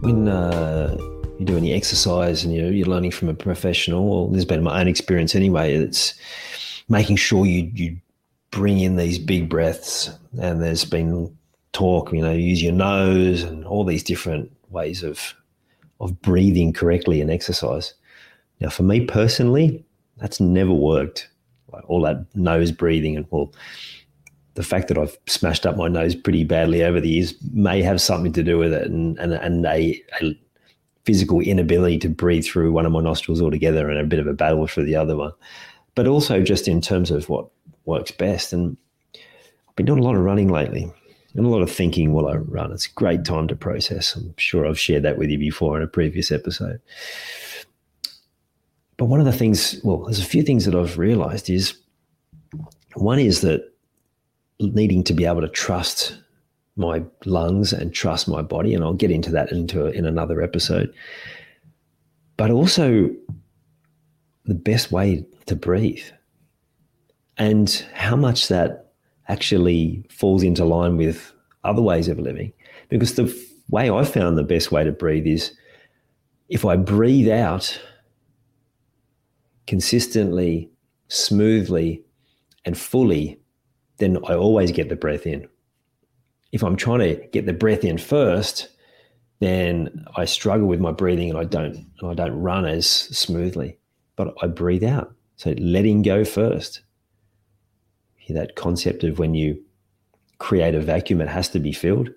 When uh, you do any exercise and you're, you're learning from a professional, or this has been my own experience anyway, it's making sure you, you bring in these big breaths. And there's been talk, you know, use your nose and all these different ways of of breathing correctly in exercise. Now, for me personally, that's never worked. Like all that nose breathing and well, the fact that I've smashed up my nose pretty badly over the years may have something to do with it, and and, and a, a physical inability to breathe through one of my nostrils altogether, and a bit of a battle for the other one. But also just in terms of what works best, and I've been doing a lot of running lately and a lot of thinking while I run. It's a great time to process. I'm sure I've shared that with you before in a previous episode. But one of the things, well, there's a few things that I've realized is one is that needing to be able to trust my lungs and trust my body, and I'll get into that into in another episode. But also the best way to breathe and how much that actually falls into line with other ways of living. Because the way I found the best way to breathe is if I breathe out consistently, smoothly, and fully, then I always get the breath in. If I'm trying to get the breath in first, then I struggle with my breathing and I don't I don't run as smoothly. But I breathe out. So letting go first. That concept of when you create a vacuum, it has to be filled.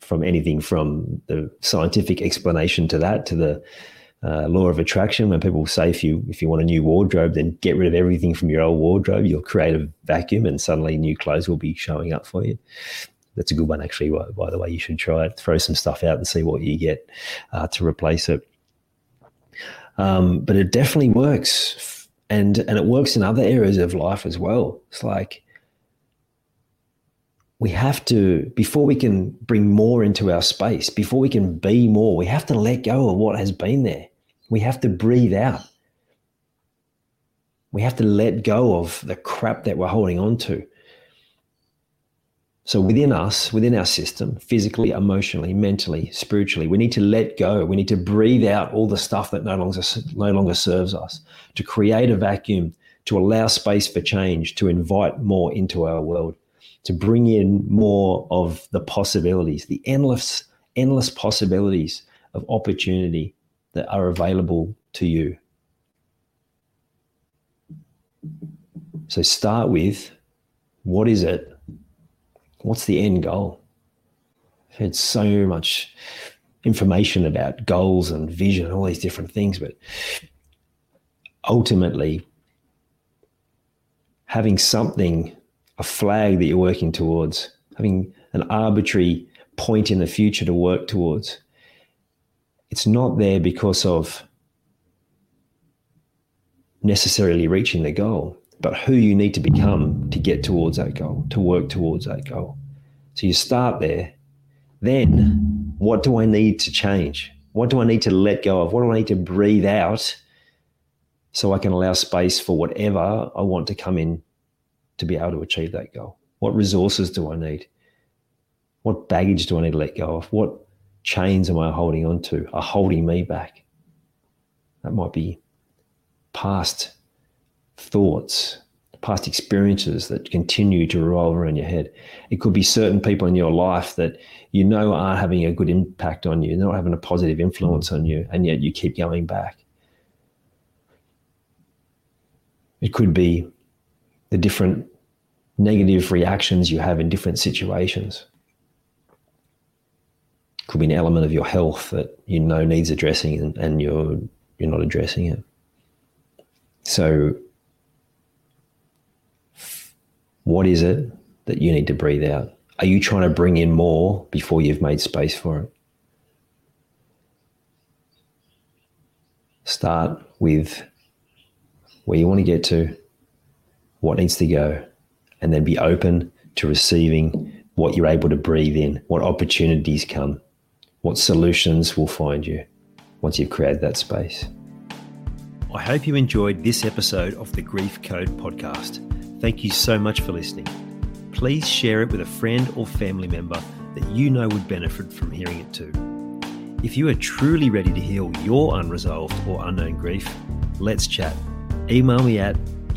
From anything from the scientific explanation to that to the uh, law of attraction. When people say if you if you want a new wardrobe then get rid of everything from your old wardrobe you'll create a vacuum and suddenly new clothes will be showing up for you. That's a good one actually by, by the way. You should try it. Throw some stuff out and see what you get uh, to replace it. Um, but it definitely works. And and it works in other areas of life as well. It's like we have to, before we can bring more into our space, before we can be more, we have to let go of what has been there. We have to breathe out. We have to let go of the crap that we're holding on to. So within us, within our system, physically, emotionally, mentally, spiritually, we need to let go. We need to breathe out all the stuff that no longer no longer serves us, to create a vacuum, to allow space for change, to invite more into our world to bring in more of the possibilities, the endless, endless possibilities of opportunity that are available to you. So start with what is it? What's the end goal? I've had so much information about goals and vision and all these different things, but ultimately, having something a flag that you're working towards, having an arbitrary point in the future to work towards. It's not there because of necessarily reaching the goal, but who you need to become to get towards that goal, to work towards that goal. So you start there. Then, what do I need to change? What do I need to let go of? What do I need to breathe out so I can allow space for whatever I want to come in to be able to achieve that goal? What resources do I need? What baggage do I need to let go of? What chains am I holding on to are holding me back? That might be past thoughts, past experiences that continue to revolve around your head. It could be certain people in your life that you know aren't having a good impact on you, they're not having a positive influence on you, and yet you keep going back. It could be the different negative reactions you have in different situations. It could be an element of your health that you know needs addressing and, and you're you're not addressing it. So what is it that you need to breathe out? Are you trying to bring in more before you've made space for it? Start with where you want to get to, what needs to go, and then be open to receiving what you're able to breathe in, what opportunities come, what solutions will find you once you've created that space. I hope you enjoyed this episode of the Grief Code podcast. Thank you so much for listening. Please share it with a friend or family member that you know would benefit from hearing it too. If you are truly ready to heal your unresolved or unknown grief, let's chat. Email me at